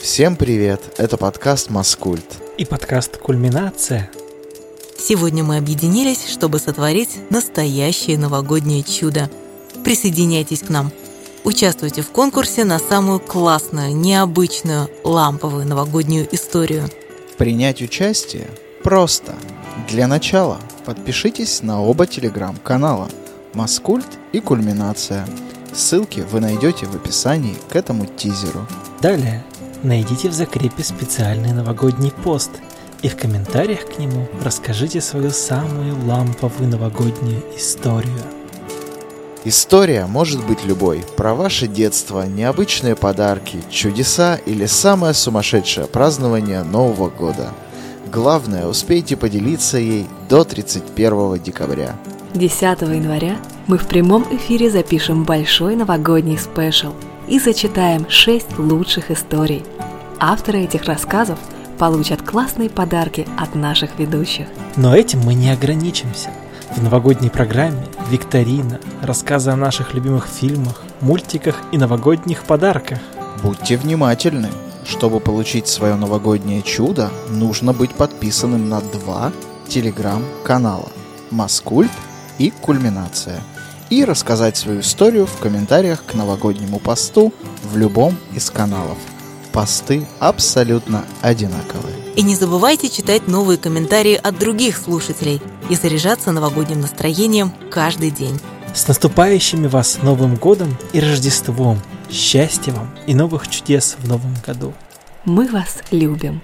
Всем привет! Это подкаст «Маскульт». И подкаст «Кульминация». Сегодня мы объединились, чтобы сотворить настоящее новогоднее чудо. Присоединяйтесь к нам. Участвуйте в конкурсе на самую классную, необычную, ламповую новогоднюю историю. Принять участие просто. Для начала подпишитесь на оба телеграм-канала «Маскульт» и «Кульминация». Ссылки вы найдете в описании к этому тизеру. Далее найдите в закрепе специальный новогодний пост и в комментариях к нему расскажите свою самую ламповую новогоднюю историю. История может быть любой. Про ваше детство, необычные подарки, чудеса или самое сумасшедшее празднование Нового года. Главное, успейте поделиться ей до 31 декабря. 10 января мы в прямом эфире запишем большой новогодний спешл и зачитаем 6 лучших историй. Авторы этих рассказов получат классные подарки от наших ведущих. Но этим мы не ограничимся. В новогодней программе викторина, рассказы о наших любимых фильмах, мультиках и новогодних подарках. Будьте внимательны. Чтобы получить свое новогоднее чудо, нужно быть подписанным на два телеграм-канала «Маскульт» и «Кульминация» и рассказать свою историю в комментариях к новогоднему посту в любом из каналов. Посты абсолютно одинаковые. И не забывайте читать новые комментарии от других слушателей и заряжаться новогодним настроением каждый день. С наступающими вас Новым Годом и Рождеством! Счастья вам и новых чудес в Новом году! Мы вас любим!